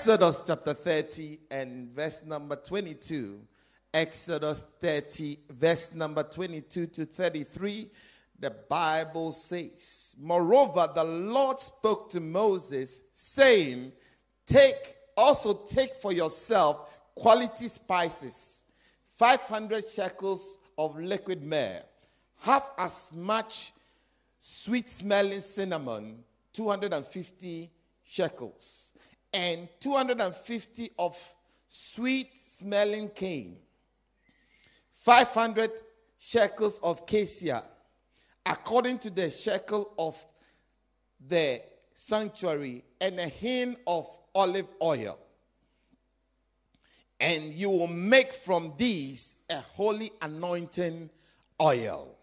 Exodus chapter 30 and verse number 22. Exodus 30, verse number 22 to 33. The Bible says, Moreover, the Lord spoke to Moses, saying, Take, also take for yourself quality spices, 500 shekels of liquid myrrh, half as much sweet smelling cinnamon, 250 shekels, and 250 of sweet smelling cane, 500 shekels of cassia, according to the shekel of the sanctuary, and a hin of olive oil. And you will make from these a holy anointing oil.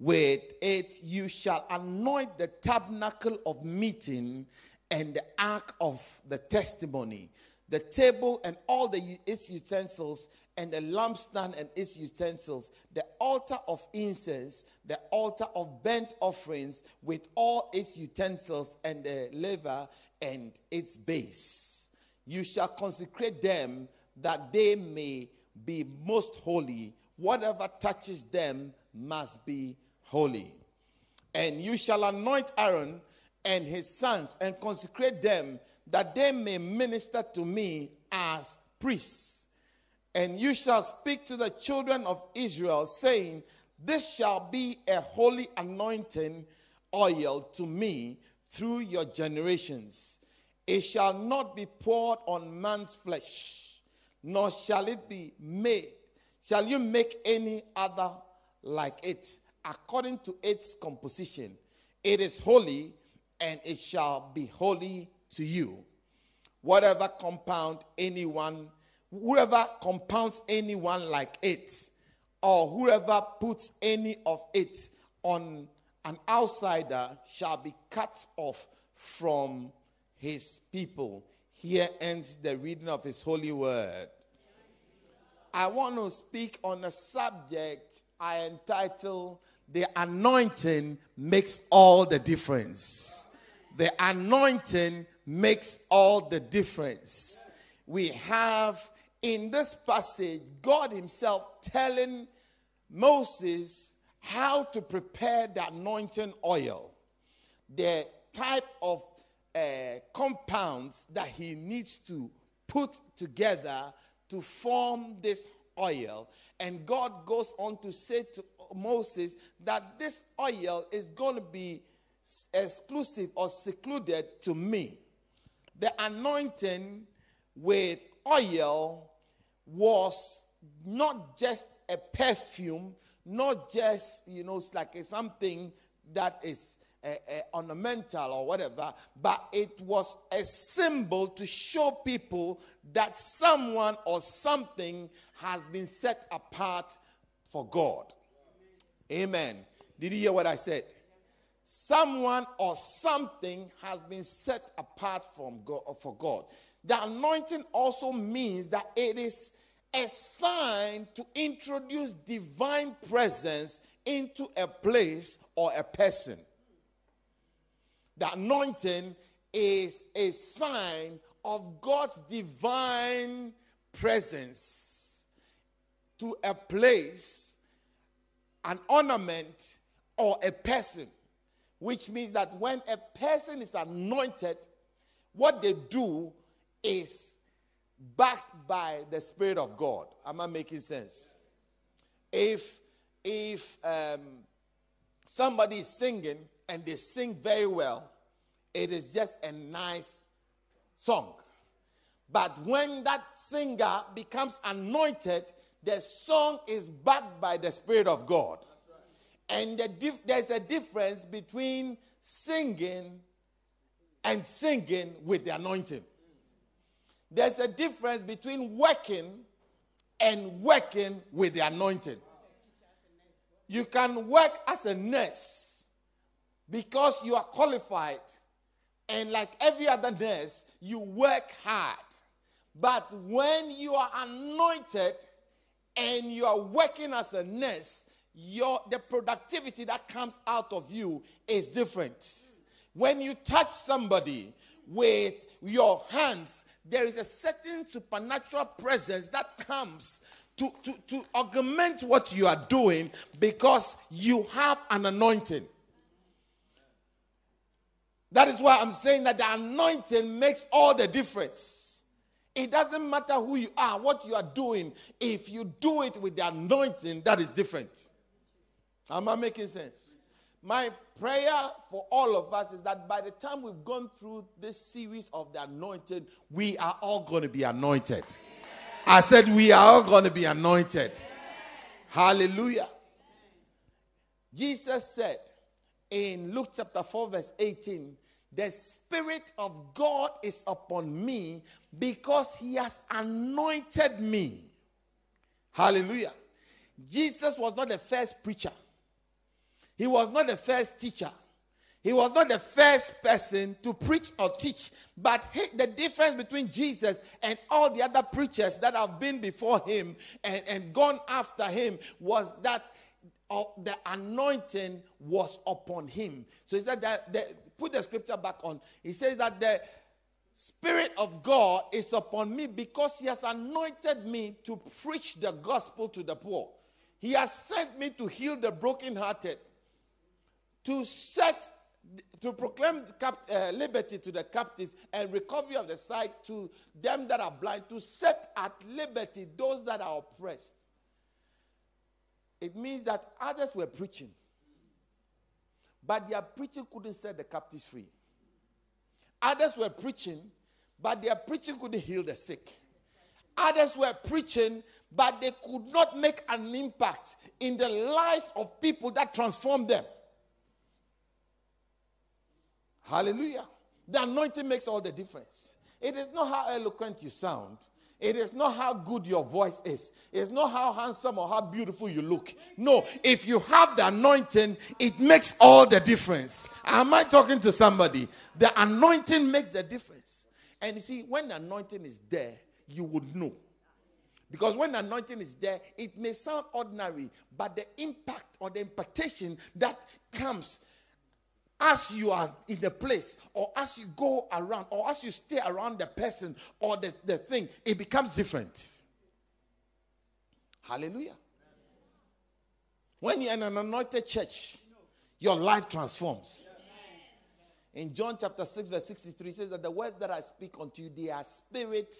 With it you shall anoint the tabernacle of meeting and the ark of the testimony, the table and all the its utensils, and the lampstand and its utensils, the altar of incense, the altar of burnt offerings with all its utensils, and the laver and its base. You shall consecrate them that they may be most holy. Whatever touches them must be holy. And you shall anoint Aaron and his sons and consecrate them that they may minister to me as priests. And you shall speak to the children of Israel, saying, This shall be a holy anointing oil to me through your generations. It shall not be poured on man's flesh, nor shall it be made. Shall you make any other like it, according to its composition? It is holy, and it shall be holy to you. Whatever compound anyone, whoever compounds anyone like it, or whoever puts any of it on an outsider shall be cut off from his people. Here ends the reading of his holy word. I want to speak on a subject I entitle The Anointing Makes All the Difference. The anointing makes all the difference. We have in this passage God Himself telling Moses how to prepare the anointing oil, the type of uh, compounds that he needs to put together to form this oil. And God goes on to say to Moses that this oil is going to be exclusive or secluded to me. The anointing with oil was not just a perfume, not just, you know, it's like something that is uh, uh, ornamental or whatever, but it was a symbol to show people that someone or something has been set apart for God. Amen. Did you hear what I said? Someone or something has been set apart from God for God. The anointing also means that it is a sign to introduce divine presence into a place or a person. The anointing is a sign of God's divine presence to a place, an ornament, or a person. Which means that when a person is anointed, what they do is backed by the Spirit of God. Am I making sense? If if um, somebody is singing and they sing very well, it is just a nice song. But when that singer becomes anointed, the song is backed by the Spirit of God. And the dif- there's a difference between singing and singing with the anointing. There's a difference between working and working with the anointing. You can work as a nurse because you are qualified, and like every other nurse, you work hard. But when you are anointed and you are working as a nurse, your the productivity that comes out of you is different. When you touch somebody, with your hands, there is a certain supernatural presence that comes to, to, to augment what you are doing because you have an anointing. That is why I'm saying that the anointing makes all the difference. It doesn't matter who you are, what you are doing. If you do it with the anointing, that is different. Am I making sense? My prayer for all of us is that by the time we've gone through this series of the anointed, we are all going to be anointed. I said, We are all going to be anointed. Hallelujah. Jesus said in Luke chapter 4, verse 18, The Spirit of God is upon me because He has anointed me. Hallelujah. Jesus was not the first preacher. He was not the first teacher. He was not the first person to preach or teach. But the difference between Jesus and all the other preachers that have been before him and, and gone after him was that uh, the anointing was upon him. So he said that, the, put the scripture back on. He says that the Spirit of God is upon me because he has anointed me to preach the gospel to the poor. He has sent me to heal the brokenhearted to set to proclaim cap, uh, liberty to the captives and recovery of the sight to them that are blind, to set at liberty those that are oppressed. It means that others were preaching, but their preaching couldn't set the captives free. Others were preaching, but their preaching couldn't heal the sick. Others were preaching, but they could not make an impact in the lives of people that transformed them. Hallelujah. The anointing makes all the difference. It is not how eloquent you sound. It is not how good your voice is. It's not how handsome or how beautiful you look. No, if you have the anointing, it makes all the difference. Am I talking to somebody? The anointing makes the difference. And you see, when the anointing is there, you would know. Because when the anointing is there, it may sound ordinary, but the impact or the impartation that comes as you are in the place, or as you go around, or as you stay around the person or the, the thing, it becomes different. Hallelujah. When you're in an anointed church, your life transforms. In John chapter 6, verse 63, says that the words that I speak unto you, they are spirit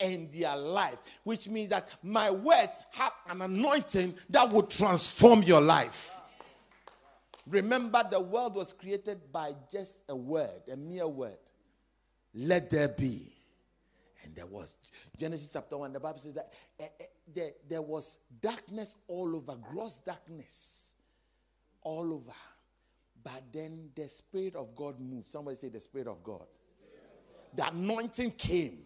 and their life, which means that my words have an anointing that will transform your life. Remember, the world was created by just a word, a mere word. Let there be. And there was. Genesis chapter 1, the Bible says that uh, uh, there, there was darkness all over, gross darkness all over. But then the Spirit of God moved. Somebody say, The Spirit of God. The anointing came.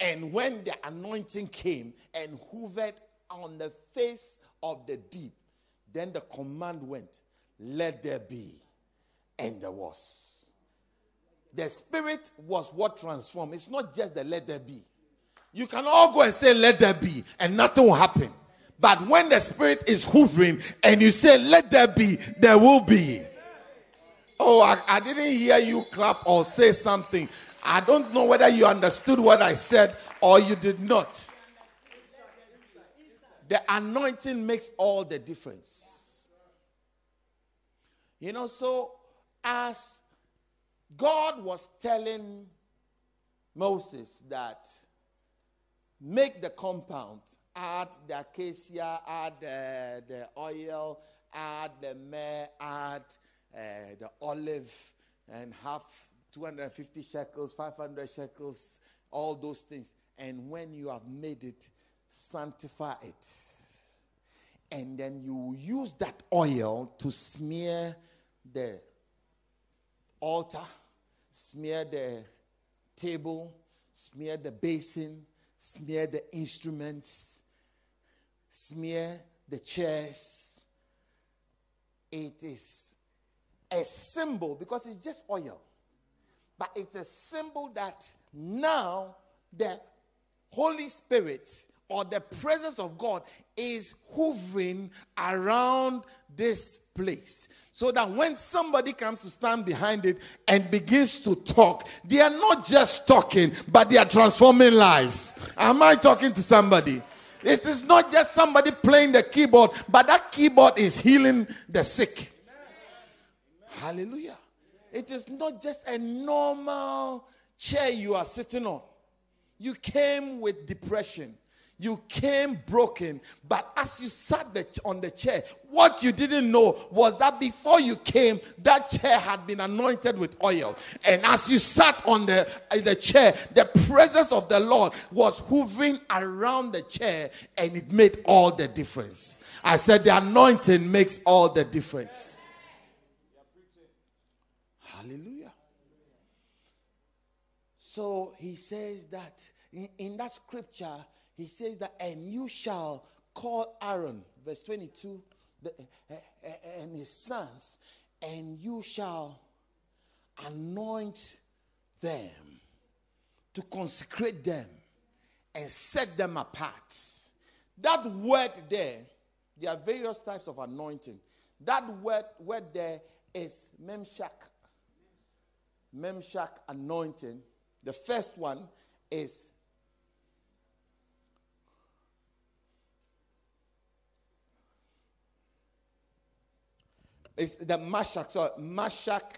And when the anointing came and hovered on the face of the deep, then the command went let there be. And there was. The Spirit was what transformed. It's not just the let there be. You can all go and say, let there be, and nothing will happen. But when the Spirit is hovering and you say, let there be, there will be. Oh, I, I didn't hear you clap or say something. I don't know whether you understood what I said or you did not. The anointing makes all the difference. You know, so as God was telling Moses that make the compound, add the acacia, add uh, the oil, add the myrrh, add uh, the olive, and have 250 shekels, 500 shekels, all those things. And when you have made it, sanctify it. And then you use that oil to smear the altar, smear the table, smear the basin, smear the instruments, smear the chairs. It is a symbol because it's just oil, but it's a symbol that now the Holy Spirit or the presence of God is hovering around this place. So that when somebody comes to stand behind it and begins to talk, they are not just talking, but they are transforming lives. Am I talking to somebody? It is not just somebody playing the keyboard, but that keyboard is healing the sick. Hallelujah. It is not just a normal chair you are sitting on. You came with depression. You came broken, but as you sat the, on the chair, what you didn't know was that before you came, that chair had been anointed with oil. And as you sat on the, the chair, the presence of the Lord was hovering around the chair, and it made all the difference. I said, The anointing makes all the difference. Hallelujah. So he says that in, in that scripture, he says that, and you shall call Aaron, verse 22, the, uh, and his sons, and you shall anoint them to consecrate them and set them apart. That word there, there are various types of anointing. That word, word there is memshak. Memshak anointing. The first one is It's the Mashach. So Mashach,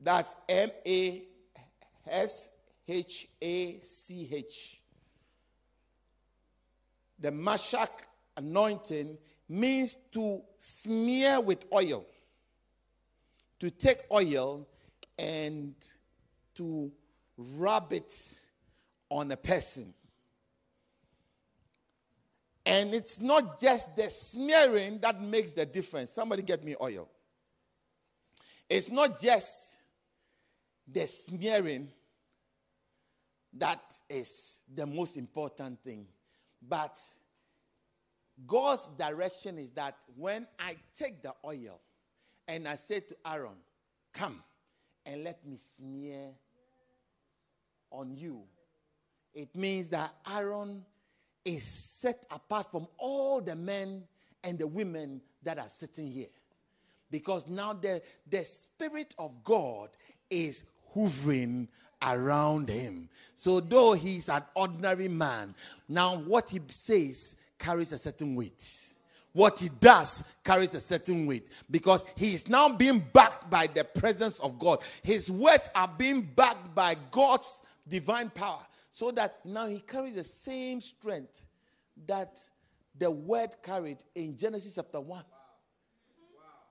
that's M A S H A C H. The Mashach anointing means to smear with oil, to take oil and to rub it on a person. And it's not just the smearing that makes the difference. Somebody get me oil. It's not just the smearing that is the most important thing. But God's direction is that when I take the oil and I say to Aaron, Come and let me smear on you, it means that Aaron is set apart from all the men and the women that are sitting here. Because now the, the Spirit of God is hovering around him. So, though he's an ordinary man, now what he says carries a certain weight. What he does carries a certain weight because he is now being backed by the presence of God. His words are being backed by God's divine power so that now he carries the same strength that the word carried in Genesis chapter 1.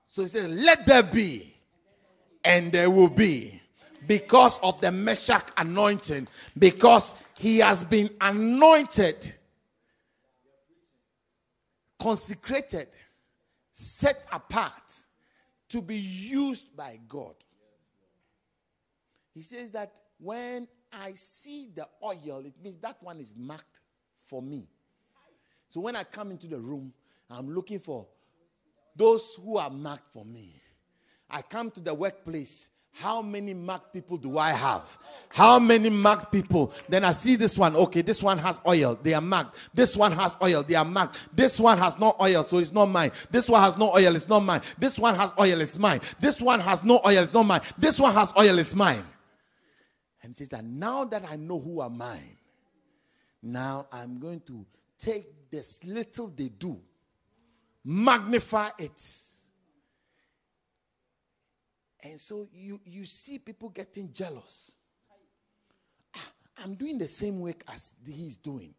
So he says, Let there be, and there will be, because of the Meshach anointing, because he has been anointed, consecrated, set apart to be used by God. He says that when I see the oil, it means that one is marked for me. So when I come into the room, I'm looking for those who are marked for me. I come to the workplace. How many marked people do I have? How many marked people? Then I see this one. Okay, this one has oil. They are marked. This one has oil. They are marked. This one has no oil, so it's not mine. This one has no oil. It's not mine. This one has oil. It's mine. This one has no oil. It's not mine. This one has oil. It's mine. And says that now that I know who are mine, now I'm going to take this little they do, magnify it. And so you, you see people getting jealous. Ah, I'm doing the same work as he's doing.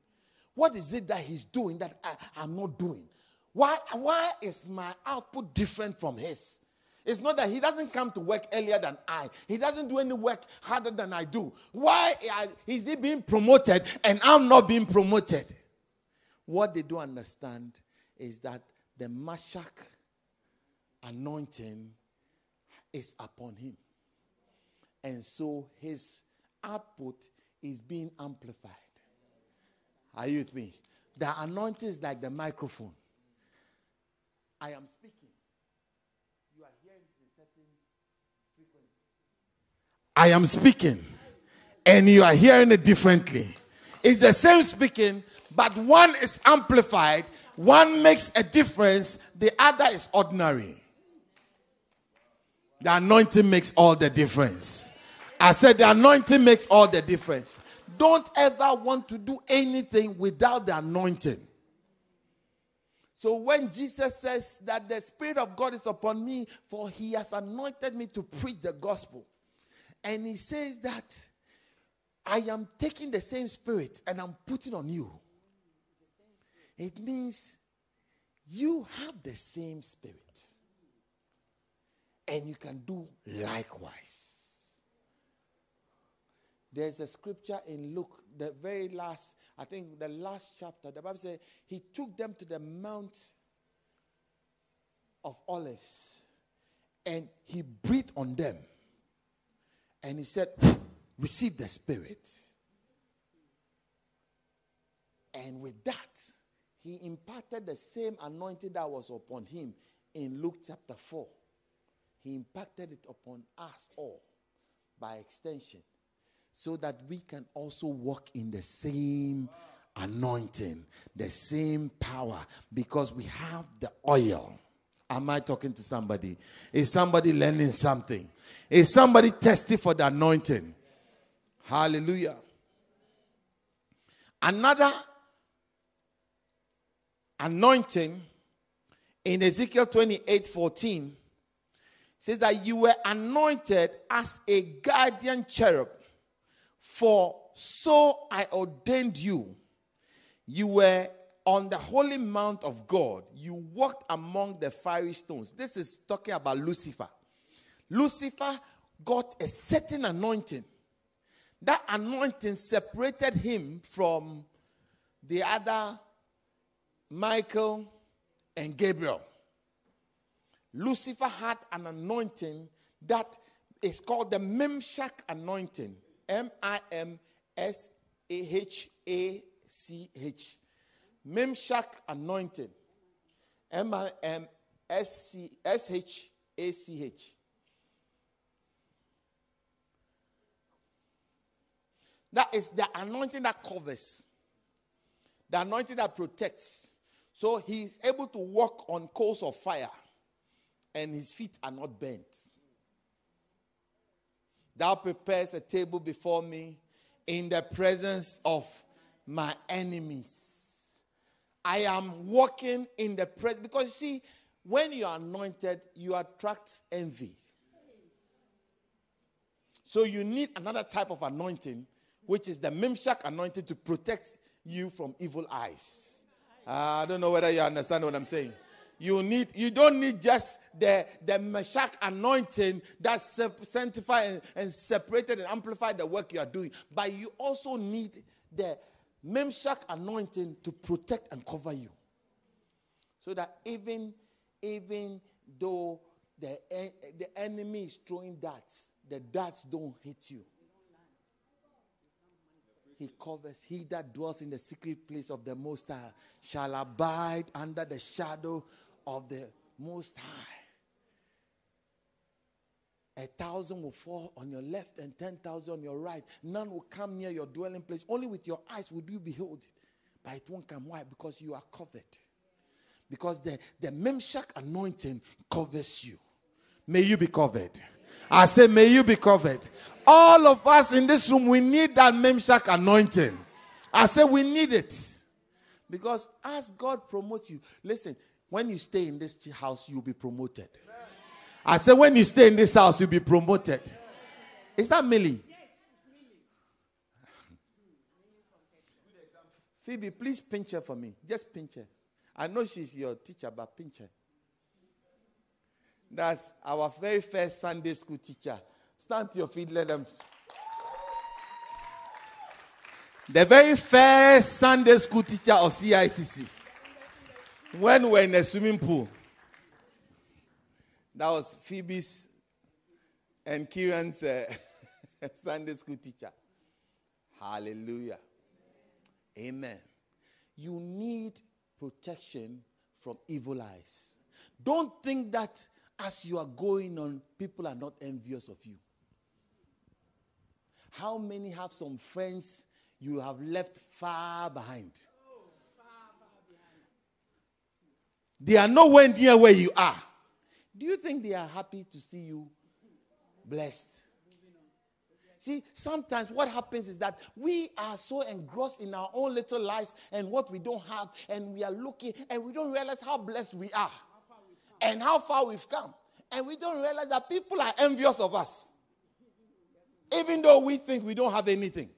What is it that he's doing that I, am not doing? Why, why is my output different from his? It's not that he doesn't come to work earlier than I. He doesn't do any work harder than I do. Why is he being promoted and I'm not being promoted? What they don't understand is that the Mashach anointing is upon him. And so his output is being amplified. Are you with me? The anointing is like the microphone. I am speaking. You are hearing a certain frequency. I am speaking. And you are hearing it differently. It's the same speaking, but one is amplified, one makes a difference, the other is ordinary. The anointing makes all the difference. I said the anointing makes all the difference. Don't ever want to do anything without the anointing. So when Jesus says that the Spirit of God is upon me, for he has anointed me to preach the gospel, and he says that I am taking the same Spirit and I'm putting on you, it means you have the same Spirit, and you can do likewise. There's a scripture in Luke, the very last, I think the last chapter. The Bible says he took them to the Mount of Olives and he breathed on them. And he said, Receive the Spirit. And with that, he imparted the same anointing that was upon him in Luke chapter 4. He impacted it upon us all by extension so that we can also walk in the same anointing, the same power, because we have the oil. Am I talking to somebody? Is somebody learning something? Is somebody testing for the anointing? Hallelujah. Another anointing in Ezekiel 28 14 says that you were anointed as a guardian cherub for so I ordained you. You were on the holy mount of God. You walked among the fiery stones. This is talking about Lucifer. Lucifer got a certain anointing. That anointing separated him from the other Michael and Gabriel. Lucifer had an anointing that is called the Mimshach anointing. M I M S A H A C H. Mimshach anointing. M I M S C S H A C H. That is the anointing that covers, the anointing that protects. So he's able to walk on coals of fire and his feet are not bent. Thou prepares a table before me in the presence of my enemies. I am walking in the presence because you see, when you are anointed, you attract envy. So you need another type of anointing, which is the Mimshach anointing to protect you from evil eyes. Uh, I don't know whether you understand what I'm saying you need you don't need just the the meshach anointing that sanctify and, and separated and amplify the work you are doing but you also need the memshach anointing to protect and cover you so that even even though the the enemy is throwing darts the darts don't hit you he covers he that dwells in the secret place of the most high shall abide under the shadow of the Most High. A thousand will fall on your left and ten thousand on your right. None will come near your dwelling place. Only with your eyes would you behold it. But it won't come. Why? Because you are covered. Because the, the Memshak anointing covers you. May you be covered. I say, may you be covered. All of us in this room, we need that Memshak anointing. I say, we need it. Because as God promotes you, listen, when you stay in this house, you'll be promoted. I said, when you stay in this house, you'll be promoted. Is that Millie? Yes, it's Millie. Phoebe, please pinch her for me. Just pinch her. I know she's your teacher, but pinch her. That's our very first Sunday school teacher. Stand to your feet, let them. The very first Sunday school teacher of CICC when we were in a swimming pool. That was Phoebe's and Kieran's uh, Sunday school teacher. Hallelujah. Amen. You need protection from evil eyes. Don't think that as you are going on, people are not envious of you. How many have some friends you have left far behind? They are nowhere near where you are. Do you think they are happy to see you blessed. See, sometimes what happens is that we are so engrossed in our own little lives and what we don't have, and we are looking and we don't realize how blessed we are and how far we've come. And we don't realize that people are envious of us, even though we think we don't have anything.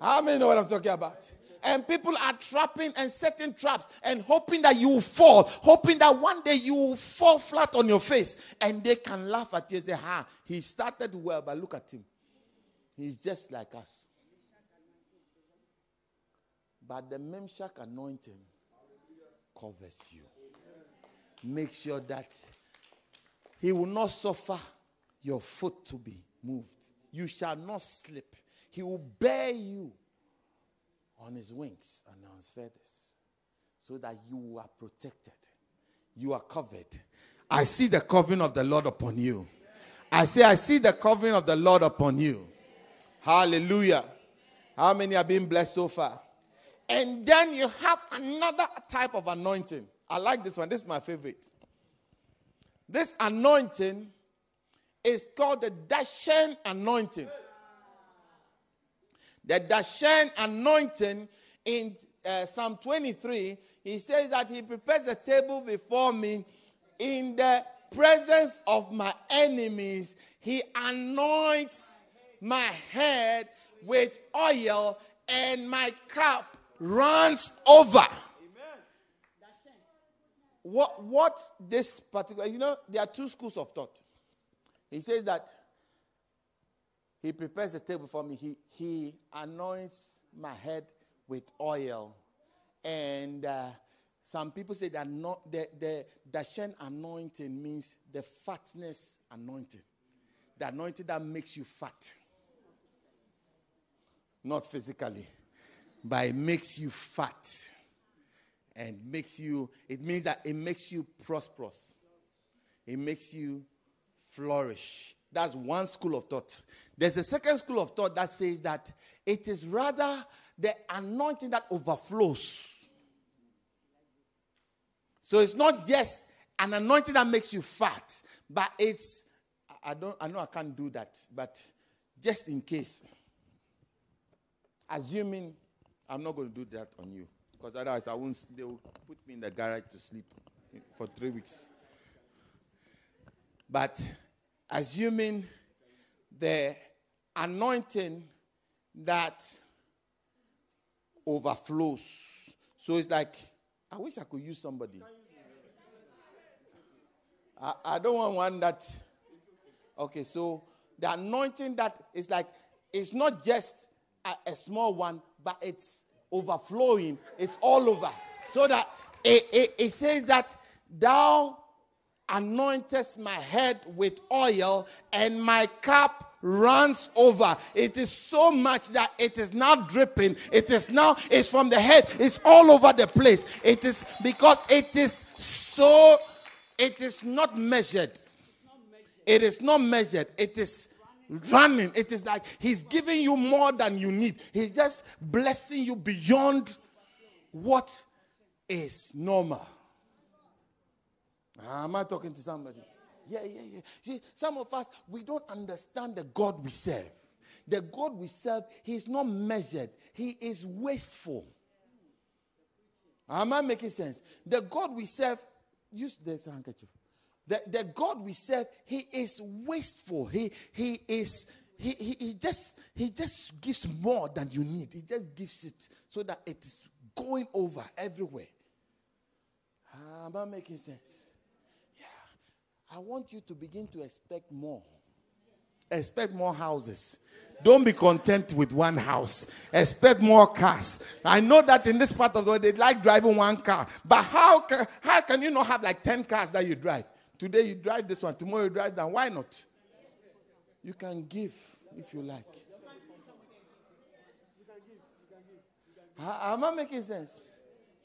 How many know what I'm talking about? And people are trapping and setting traps and hoping that you will fall, hoping that one day you will fall flat on your face and they can laugh at you and say, Ha, he started well, but look at him. He's just like us. But the Memshak anointing covers you. Make sure that he will not suffer your foot to be moved. You shall not slip. He will bear you on his wings and on his feathers so that you are protected. You are covered. I see the covering of the Lord upon you. I say, I see the covering of the Lord upon you. Hallelujah. How many are being blessed so far? And then you have another type of anointing. I like this one. This is my favorite. This anointing is called the Dashen anointing the Dashen anointing in uh, Psalm 23, he says that he prepares a table before me in the presence of my enemies. He anoints my head with oil, and my cup runs over. What, what this particular, you know, there are two schools of thought. He says that he prepares a table for me. He, he anoints my head with oil. And uh, some people say that not, the, the Dashen anointing means the fatness anointing. The anointing that makes you fat. Not physically, but it makes you fat. And makes you, it means that it makes you prosperous. It makes you flourish. That's one school of thought. There's a second school of thought that says that it is rather the anointing that overflows. So it's not just an anointing that makes you fat, but it's I don't I know I can't do that, but just in case. Assuming I'm not going to do that on you. Because otherwise I won't they will put me in the garage to sleep for three weeks. But assuming the anointing that overflows. So it's like, I wish I could use somebody. I, I don't want one that. Okay, so the anointing that is like, it's not just a, a small one, but it's overflowing, it's all over. So that it, it, it says that thou anointest my head with oil, and my cup runs over. It is so much that it is now dripping. It is now, it's from the head, it's all over the place. It is because it is so, it is not measured. It is not measured. It is running. It is like He's giving you more than you need. He's just blessing you beyond what is normal. Ah, am I talking to somebody? Yeah, yeah, yeah. See, some of us, we don't understand the God we serve. The God we serve, He is not measured, He is wasteful. Am I making sense? The God we serve, use this handkerchief. The, the God we serve, He is wasteful. He, he is. He, he, he just he just gives more than you need. He just gives it so that it is going over everywhere. Ah, am I making sense? I want you to begin to expect more. Expect more houses. Don't be content with one house. Expect more cars. I know that in this part of the world they like driving one car. But how can, how can you not have like 10 cars that you drive? Today you drive this one, tomorrow you drive that. Why not? You can give if you like. Am I making sense?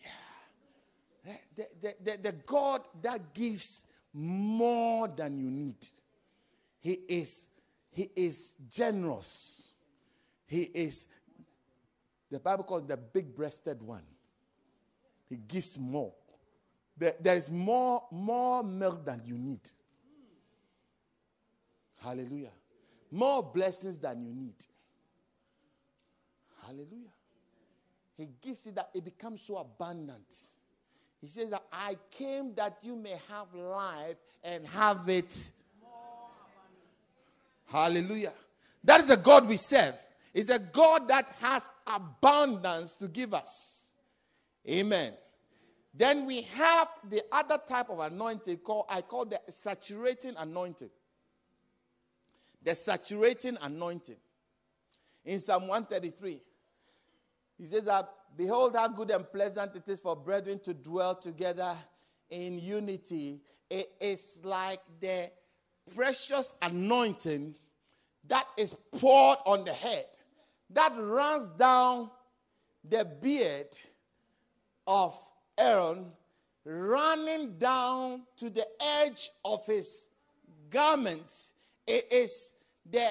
Yeah. The, the, the, the God that gives more than you need. He is, he is generous. He is, the Bible calls the big breasted one. He gives more. There, there is more, more milk than you need. Hallelujah. More blessings than you need. Hallelujah. He gives it that it becomes so abundant. He says that I came that you may have life and have it. Hallelujah. That is a God we serve. It's a God that has abundance to give us. Amen. Then we have the other type of anointing called I call the saturating anointing. The saturating anointing. In Psalm 133, he says that behold how good and pleasant it is for brethren to dwell together in unity. It is like the precious anointing that is poured on the head, that runs down the beard of Aaron, running down to the edge of his garments. It is the,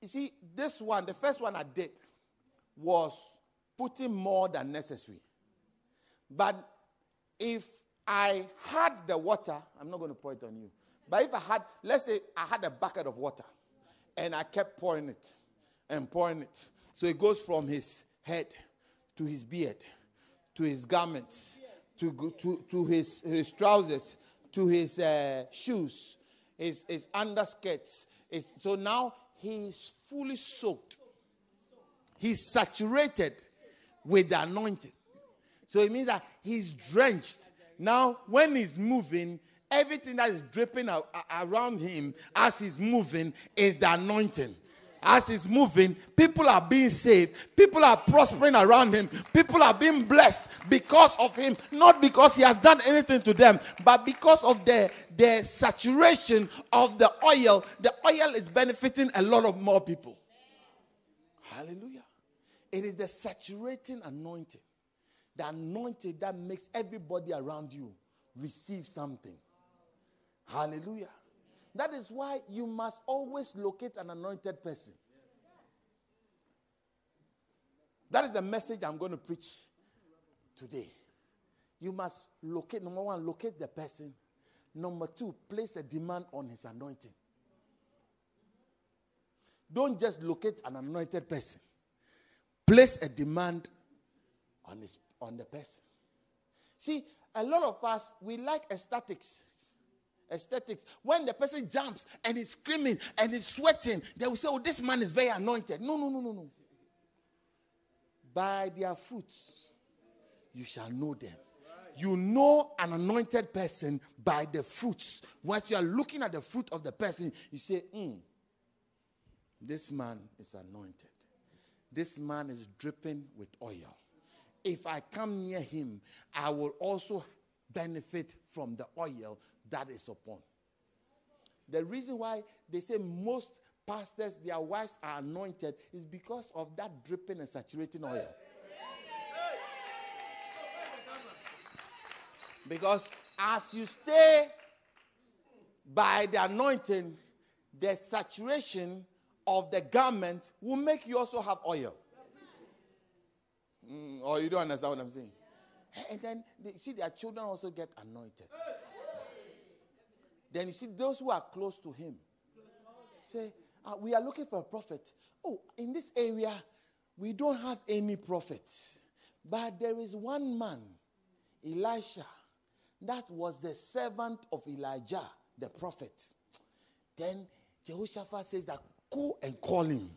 you see, this one, the first one I did was putting more than necessary. But if I had the water, I'm not going to pour it on you. But if I had, let's say I had a bucket of water and I kept pouring it and pouring it. So it goes from his head to his beard, to his garments, to, to, to his, his trousers, to his uh, shoes, his, his underskirts. So now he's fully soaked. He's saturated with the anointing. So it means that he's drenched. Now, when he's moving, everything that is dripping around him as he's moving is the anointing. As he's moving, people are being saved. People are prospering around him. People are being blessed because of him. Not because he has done anything to them, but because of the, the saturation of the oil. The oil is benefiting a lot of more people. Hallelujah. It is the saturating anointing. The anointing that makes everybody around you receive something. Hallelujah. That is why you must always locate an anointed person. That is the message I'm going to preach today. You must locate, number one, locate the person. Number two, place a demand on his anointing. Don't just locate an anointed person. Place a demand on, his, on the person. See, a lot of us, we like aesthetics aesthetics. When the person jumps and is screaming and is sweating, they will say, Oh, this man is very anointed. No, no, no, no, no. By their fruits, you shall know them. You know an anointed person by the fruits. Once you are looking at the fruit of the person, you say, hmm, This man is anointed. This man is dripping with oil. If I come near him, I will also benefit from the oil that is upon. The reason why they say most pastors, their wives are anointed is because of that dripping and saturating oil. Because as you stay by the anointing, the saturation of the garment will make you also have oil. Mm, or you don't understand what I'm saying? And then, they, see, their children also get anointed. Then you see those who are close to him say, uh, We are looking for a prophet. Oh, in this area, we don't have any prophets. But there is one man, Elisha, that was the servant of Elijah, the prophet. Then Jehoshaphat says that go and call him.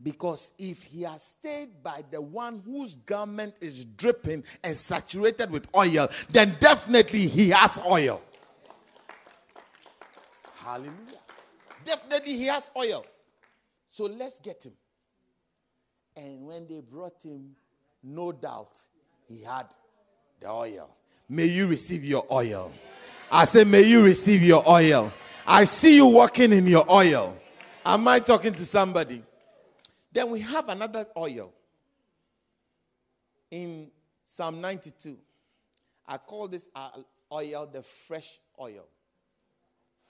Because if he has stayed by the one whose garment is dripping and saturated with oil, then definitely he has oil. Hallelujah. Definitely he has oil. So let's get him. And when they brought him, no doubt he had the oil. May you receive your oil. I say, may you receive your oil. I see you walking in your oil. Am I talking to somebody? Then we have another oil in Psalm 92. I call this oil the fresh oil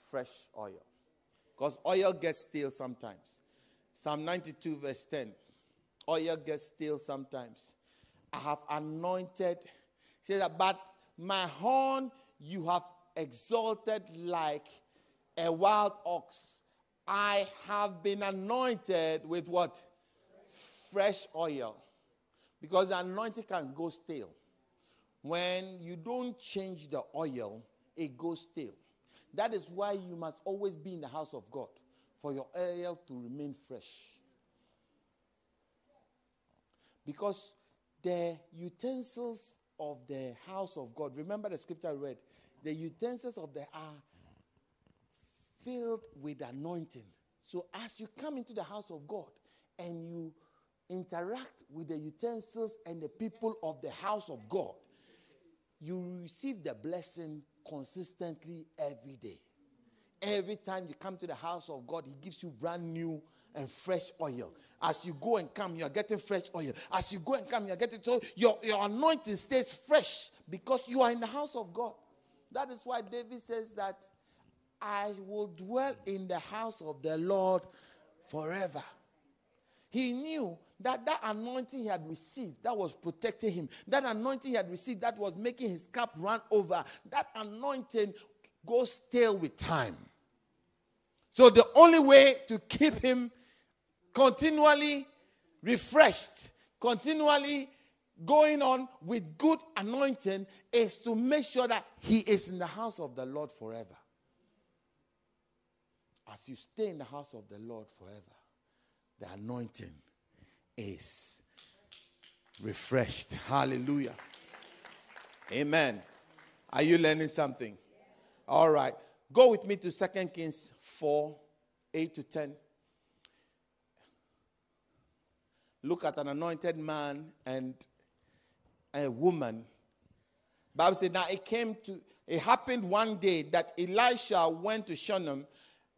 fresh oil. Because oil gets stale sometimes. Psalm 92, verse 10. Oil gets stale sometimes. I have anointed. Say that, but my horn you have exalted like a wild ox. I have been anointed with what? Fresh oil. Because the anointing can go stale. When you don't change the oil, it goes stale. That is why you must always be in the house of God for your oil to remain fresh. Because the utensils of the house of God, remember the scripture I read, the utensils of the are filled with anointing. So as you come into the house of God and you interact with the utensils and the people of the house of God, you receive the blessing consistently every day. Every time you come to the house of God, He gives you brand new and fresh oil. As you go and come, you are getting fresh oil. As you go and come, you are getting so your, your anointing stays fresh because you are in the house of God. That is why David says that I will dwell in the house of the Lord forever. He knew that that anointing he had received that was protecting him, that anointing he had received that was making his cup run over, that anointing goes stale with time. So the only way to keep him continually refreshed, continually going on with good anointing is to make sure that he is in the house of the Lord forever. As you stay in the house of the Lord forever, the anointing is refreshed. Hallelujah. Amen. Are you learning something? All right. Go with me to 2 Kings 4 8 to 10. Look at an anointed man and a woman. Bible said, now it came to, it happened one day that Elisha went to Shunem,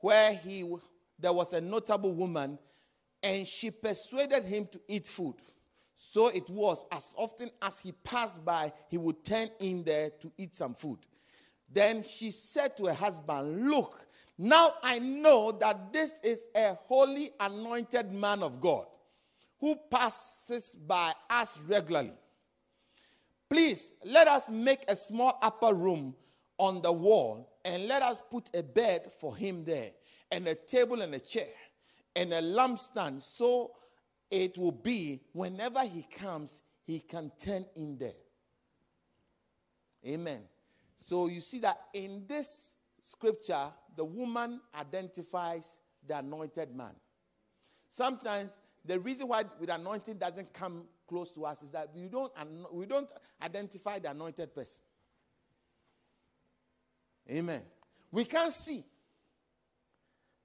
where he there was a notable woman and she persuaded him to eat food. So it was, as often as he passed by, he would turn in there to eat some food. Then she said to her husband, Look, now I know that this is a holy anointed man of God who passes by us regularly. Please let us make a small upper room on the wall and let us put a bed for him there and a table and a chair and a lampstand so it will be whenever he comes, he can turn in there. Amen. So you see that in this scripture, the woman identifies the anointed man. Sometimes the reason why with anointing doesn't come close to us is that we don't, we don't identify the anointed person. Amen. We can't see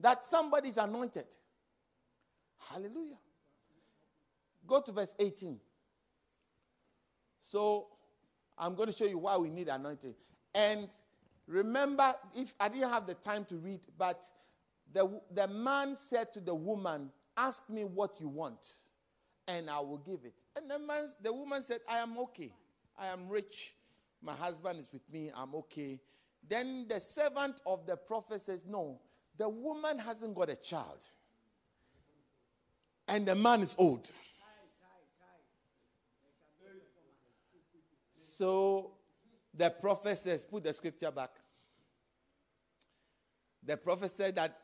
that somebody is anointed Hallelujah. Go to verse 18. So I'm going to show you why we need anointing. And remember, if I didn't have the time to read, but the, the man said to the woman, Ask me what you want, and I will give it. And the, man, the woman said, I am okay. I am rich. My husband is with me. I'm okay. Then the servant of the prophet says, No, the woman hasn't got a child and the man is old. So the prophet says, put the scripture back. The prophet said that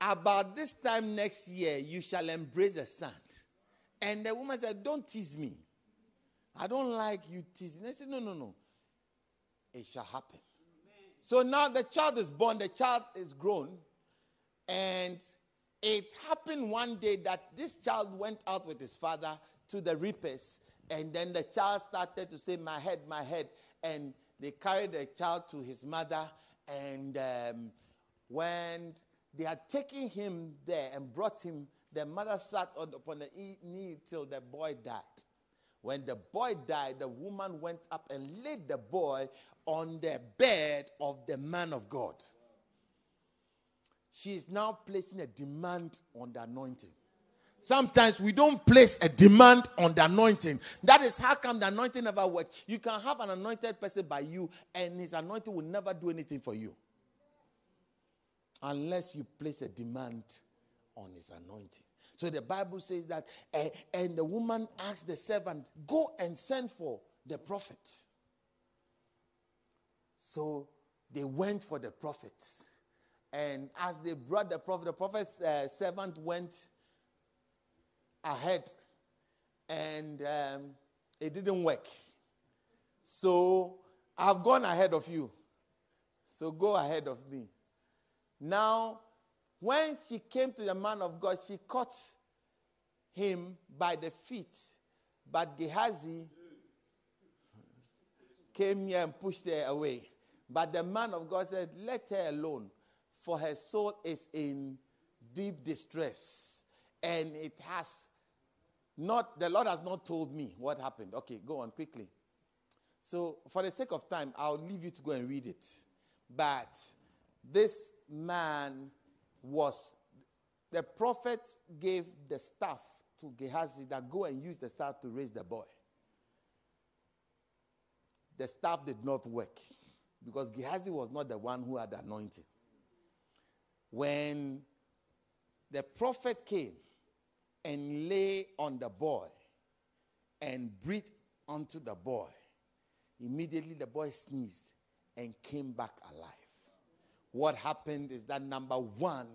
about this time next year, you shall embrace a son. And the woman said, Don't tease me. I don't like you teasing. I said, No, no, no. It shall happen. So now the child is born, the child is grown, and it happened one day that this child went out with his father to the reapers, and then the child started to say, My head, my head. And they carried the child to his mother, and um, when they had taken him there and brought him, the mother sat on, upon the knee till the boy died. When the boy died, the woman went up and laid the boy on the bed of the man of God she is now placing a demand on the anointing. Sometimes we don't place a demand on the anointing. That is how come the anointing never works. You can have an anointed person by you, and his anointing will never do anything for you. Unless you place a demand on his anointing. So the Bible says that, uh, and the woman asked the servant, Go and send for the prophet. So they went for the prophet. And as they brought the prophet, the prophet's uh, servant went ahead and um, it didn't work. So I've gone ahead of you. So go ahead of me. Now, when she came to the man of God, she caught him by the feet. But Gehazi came here and pushed her away. But the man of God said, Let her alone, for her soul is in deep distress. And it has not, the Lord has not told me what happened. Okay, go on quickly. So, for the sake of time, I'll leave you to go and read it. But this man was, the prophet gave the staff to Gehazi that go and use the staff to raise the boy. The staff did not work because Gehazi was not the one who had the anointing. When the prophet came and lay on the boy and breathed unto the boy, immediately the boy sneezed and came back alive. What happened is that number one,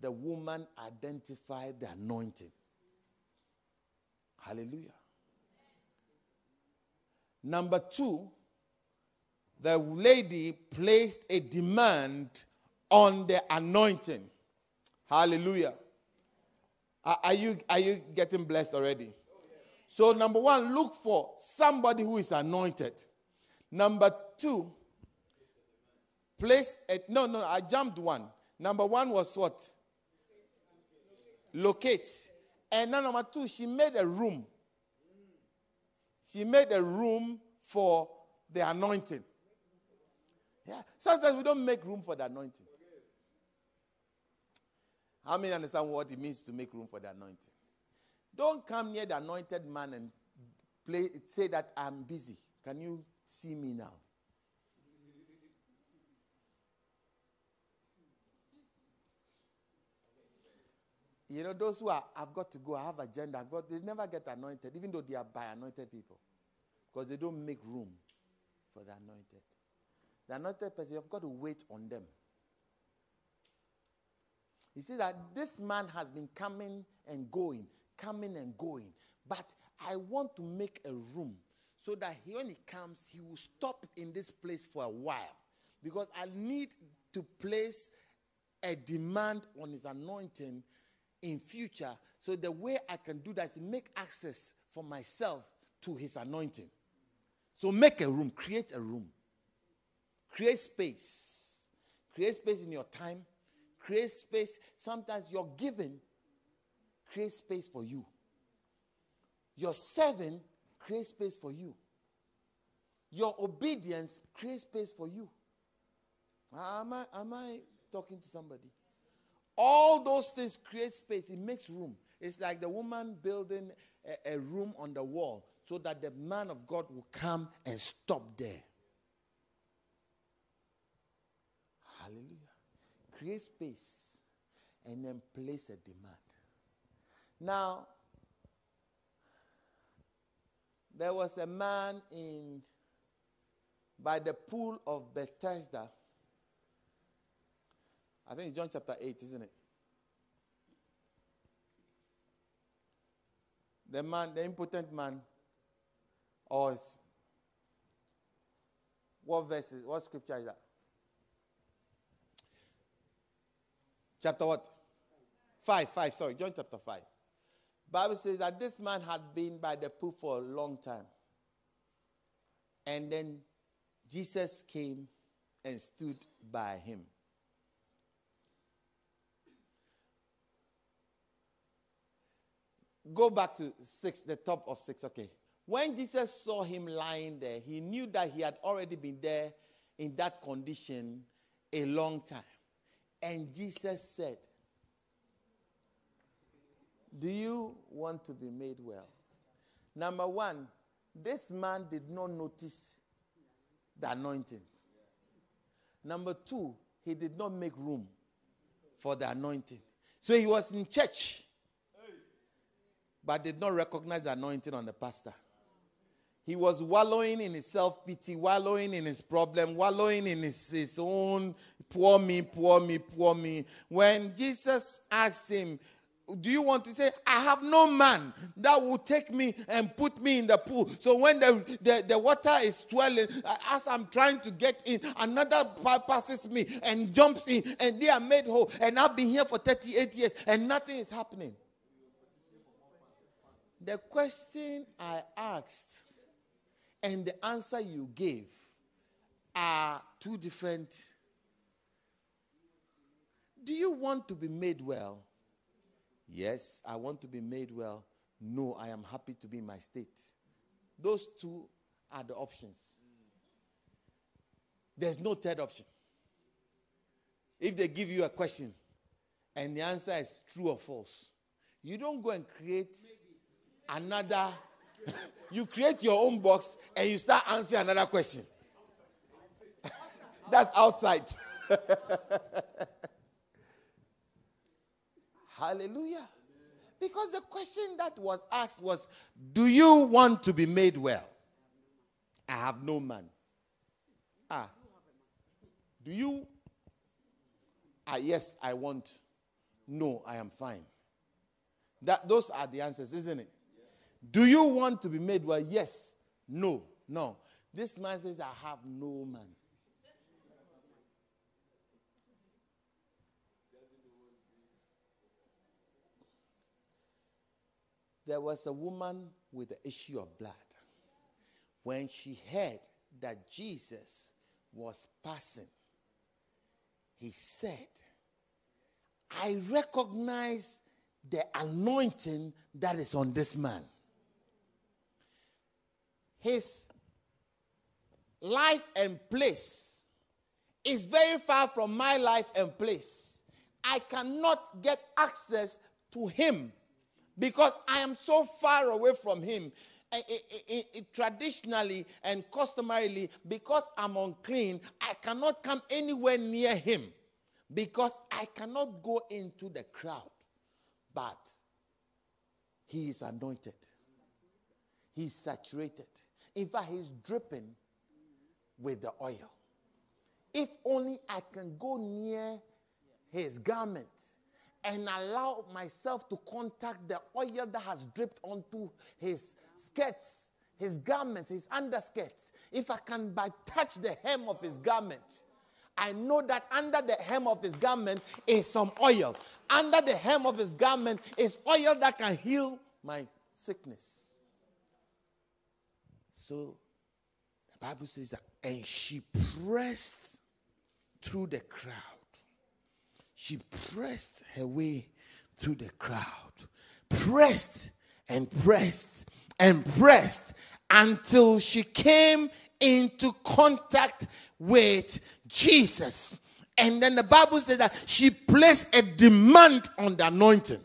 the woman identified the anointing. Hallelujah. Number two, the lady placed a demand on the anointing. Hallelujah. Are, you, are you getting blessed already? So, number one, look for somebody who is anointed. Number two, place it. No, no, I jumped one. Number one was what? Locate. And now, number two, she made a room. She made a room for the anointing. Yeah. Sometimes we don't make room for the anointing. How many understand what it means to make room for the anointing? Don't come near the anointed man and play, say that I'm busy. Can you see me now? You know, those who are, I've got to go, I have agenda, God, they never get anointed, even though they are by anointed people. Because they don't make room for the anointed. The anointed person, you've got to wait on them. You see that this man has been coming and going, coming and going. But I want to make a room so that he, when he comes, he will stop in this place for a while. Because I need to place a demand on his anointing in future. So the way I can do that is make access for myself to his anointing. So make a room, create a room. Create space. Create space in your time. Create space. Sometimes you're giving, create space for you. Your serving, create space for you. Your obedience, create space for you. Am I, am I talking to somebody? All those things create space, it makes room. It's like the woman building a, a room on the wall so that the man of God will come and stop there. Hallelujah. Create space and then place a demand. Now, there was a man in by the pool of Bethesda I think it's John chapter 8, isn't it? The man, the impotent man, or what verse is, what scripture is that? Chapter what? Five, five, sorry, John chapter 5. Bible says that this man had been by the pool for a long time. And then Jesus came and stood by him. Go back to six, the top of six. Okay. When Jesus saw him lying there, he knew that he had already been there in that condition a long time. And Jesus said, Do you want to be made well? Number one, this man did not notice the anointing. Number two, he did not make room for the anointing. So he was in church but did not recognize the anointing on the pastor. He was wallowing in his self pity, wallowing in his problem, wallowing in his, his own poor me, poor me, poor me. When Jesus asked him, do you want to say, I have no man that will take me and put me in the pool? So when the, the, the water is swelling, uh, as I'm trying to get in, another passes me and jumps in, and they are made whole. And I've been here for 38 years, and nothing is happening. The question I asked and the answer you gave are two different. Do you want to be made well? Yes, I want to be made well. No, I am happy to be in my state. Those two are the options. There's no third option. If they give you a question and the answer is true or false, you don't go and create another. You create your own box and you start answering another question. That's outside. Hallelujah. Because the question that was asked was, Do you want to be made well? I have no man. Ah. Do you? Ah, yes, I want. No, I am fine. That, those are the answers, isn't it? Do you want to be made well? Yes. No. No. This man says, I have no man. There was a woman with the issue of blood. When she heard that Jesus was passing, he said, I recognize the anointing that is on this man. His life and place is very far from my life and place. I cannot get access to him because I am so far away from him. It, it, traditionally and customarily, because I'm unclean, I cannot come anywhere near him because I cannot go into the crowd. But he is anointed, he's saturated. In fact, he's dripping with the oil. If only I can go near his garment and allow myself to contact the oil that has dripped onto his skirts, his garments, his underskirts. If I can but touch the hem of his garment, I know that under the hem of his garment is some oil. Under the hem of his garment is oil that can heal my sickness. So the Bible says that, and she pressed through the crowd she pressed her way through the crowd, pressed and pressed and pressed until she came into contact with Jesus. And then the Bible says that she placed a demand on the anointing.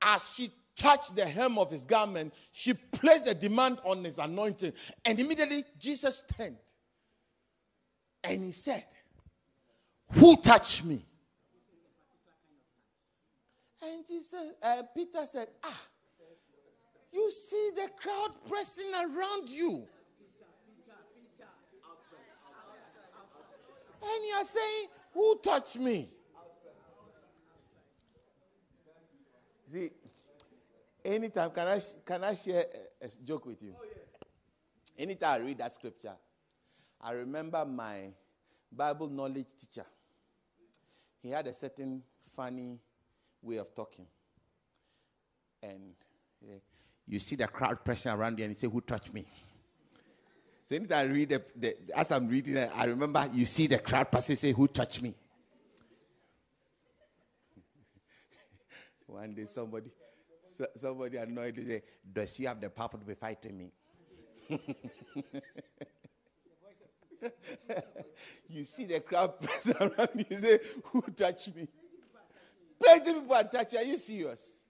As she touched the hem of his garment, she placed a demand on his anointing. And immediately Jesus turned and he said, who touched me? And Jesus, uh, Peter said, Ah, you see the crowd pressing around you. And you're saying, Who touched me? See, anytime, can I, can I share a, a joke with you? Anytime I read that scripture, I remember my Bible knowledge teacher he had a certain funny way of talking. And uh, you see the crowd pressing around you and you say, Who touched me? So anytime I read, the, the, as I'm reading, I remember you see the crowd passing, say, Who touched me? One day somebody, so, somebody annoyed me say, Does she have the power to be fighting me? you see the crowd press around you say, Who touched me? Plenty people are touching. Are you serious?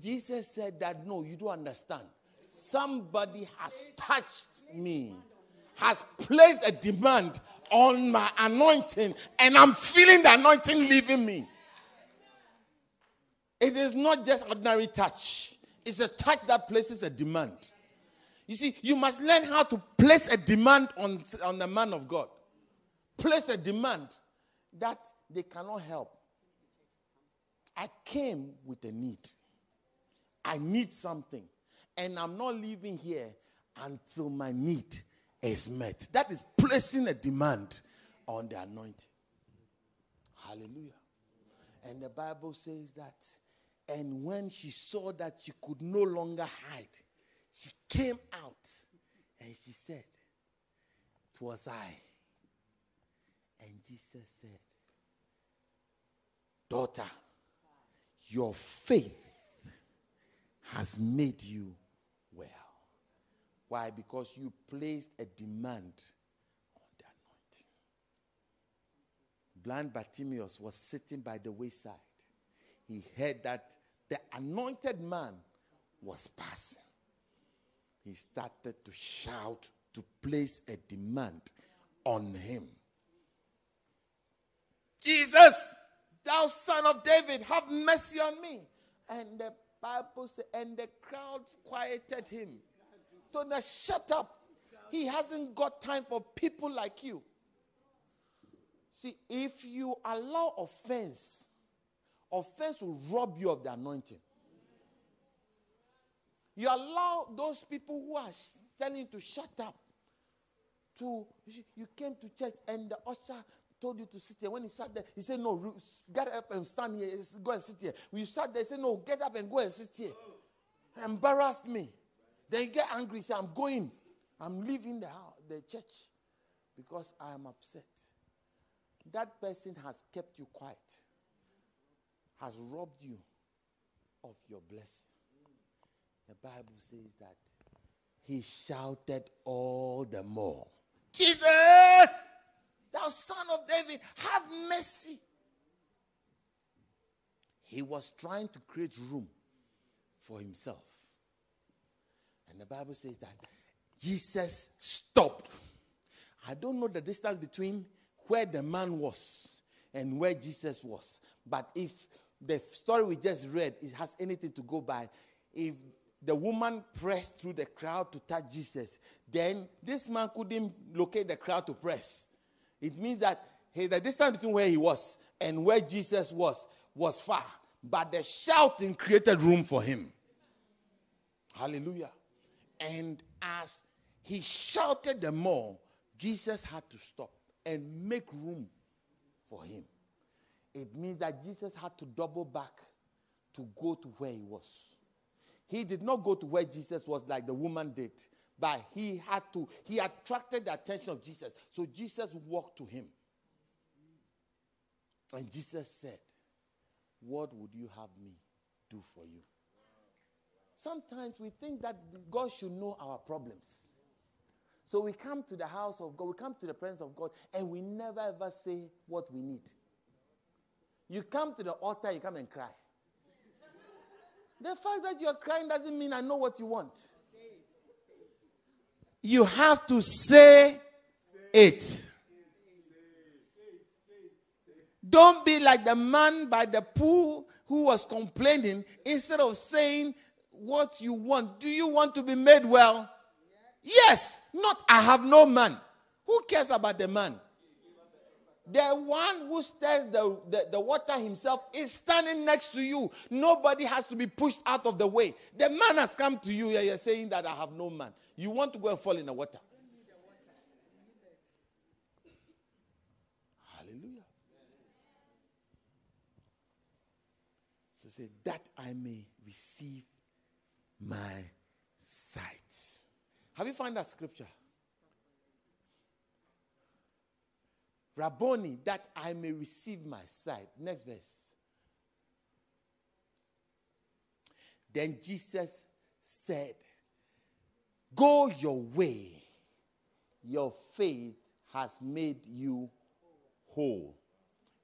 Jesus said that no, you don't understand. Somebody has touched me, has placed a demand on my anointing, and I'm feeling the anointing leaving me. It is not just ordinary touch, It's a touch that places a demand. You see, you must learn how to place a demand on, on the man of God. Place a demand that they cannot help. I came with a need. I need something. And I'm not leaving here until my need is met. That is placing a demand on the anointing. Hallelujah. And the Bible says that, and when she saw that she could no longer hide, she came out and she said, It was I. And Jesus said, Daughter, your faith has made you well. Why? Because you placed a demand on the anointing. Blind Bartimaeus was sitting by the wayside. He heard that the anointed man was passing. He started to shout to place a demand on him. Jesus, thou son of David, have mercy on me. And the Bible says, and the crowd quieted him. So now shut up. He hasn't got time for people like you. See, if you allow offense, offense will rob you of the anointing. You allow those people who are telling you to shut up. To you came to church and the usher told you to sit here. When you sat there, he said, No, get up and stand here. Go and sit here. When you sat there, he said, No, get up and go and sit here. Embarrassed me. Then you get angry. Say, I'm going. I'm leaving the house, the church because I am upset. That person has kept you quiet, has robbed you of your blessing. The Bible says that he shouted all the more, Jesus! Thou son of David, have mercy. He was trying to create room for himself. And the Bible says that Jesus stopped. I don't know the distance between where the man was and where Jesus was. But if the story we just read it has anything to go by, if the woman pressed through the crowd to touch Jesus, then this man couldn't locate the crowd to press. It means that hey, the distance between where he was and where Jesus was was far, but the shouting created room for him. Hallelujah. And as he shouted the more, Jesus had to stop and make room for him. It means that Jesus had to double back to go to where he was. He did not go to where Jesus was like the woman did. But he had to, he attracted the attention of Jesus. So Jesus walked to him. And Jesus said, What would you have me do for you? Sometimes we think that God should know our problems. So we come to the house of God, we come to the presence of God, and we never ever say what we need. You come to the altar, you come and cry. The fact that you're crying doesn't mean I know what you want you have to say it. Don't be like the man by the pool who was complaining instead of saying what you want. Do you want to be made well? Yes, not I have no man. Who cares about the man? The one who stirs the, the, the, water himself is standing next to you. Nobody has to be pushed out of the way. The man has come to you. You're saying that I have no man. You want to go and fall in the water. Hallelujah. So say, that I may receive my sight. Have you found that scripture? Rabboni, that I may receive my sight. Next verse. Then Jesus said, Go your way. Your faith has made you whole.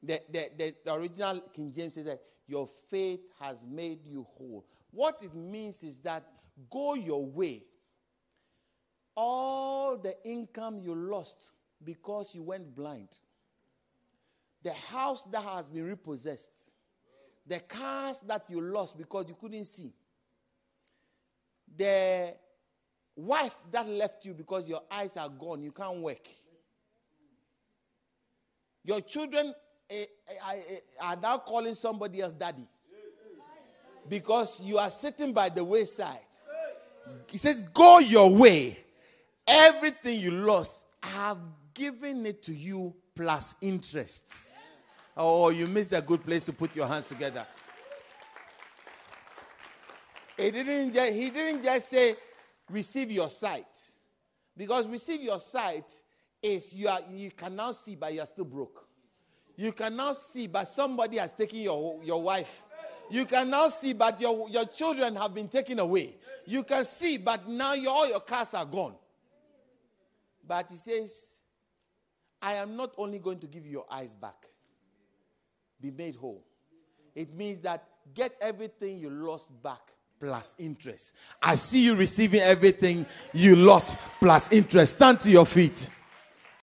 The, the, the, original King James says that your faith has made you whole. What it means is that go your way. All the income you lost because you went blind, the house that has been repossessed, the cars that you lost because you couldn't see, the wife that left you because your eyes are gone, you can't work. Your children eh, eh, eh, are now calling somebody else daddy because you are sitting by the wayside. He says, Go your way. Everything you lost, I have given it to you plus interest. Oh, you missed a good place to put your hands together. He didn't just, he didn't just say, receive your sight. Because receive your sight is you, are, you can now see, but you are still broke. You can now see, but somebody has taken your, your wife. You can now see, but your, your children have been taken away. You can see, but now your, all your cars are gone. But he says, I am not only going to give you your eyes back, be made whole. It means that get everything you lost back plus interest. I see you receiving everything you lost plus interest. Stand to your feet.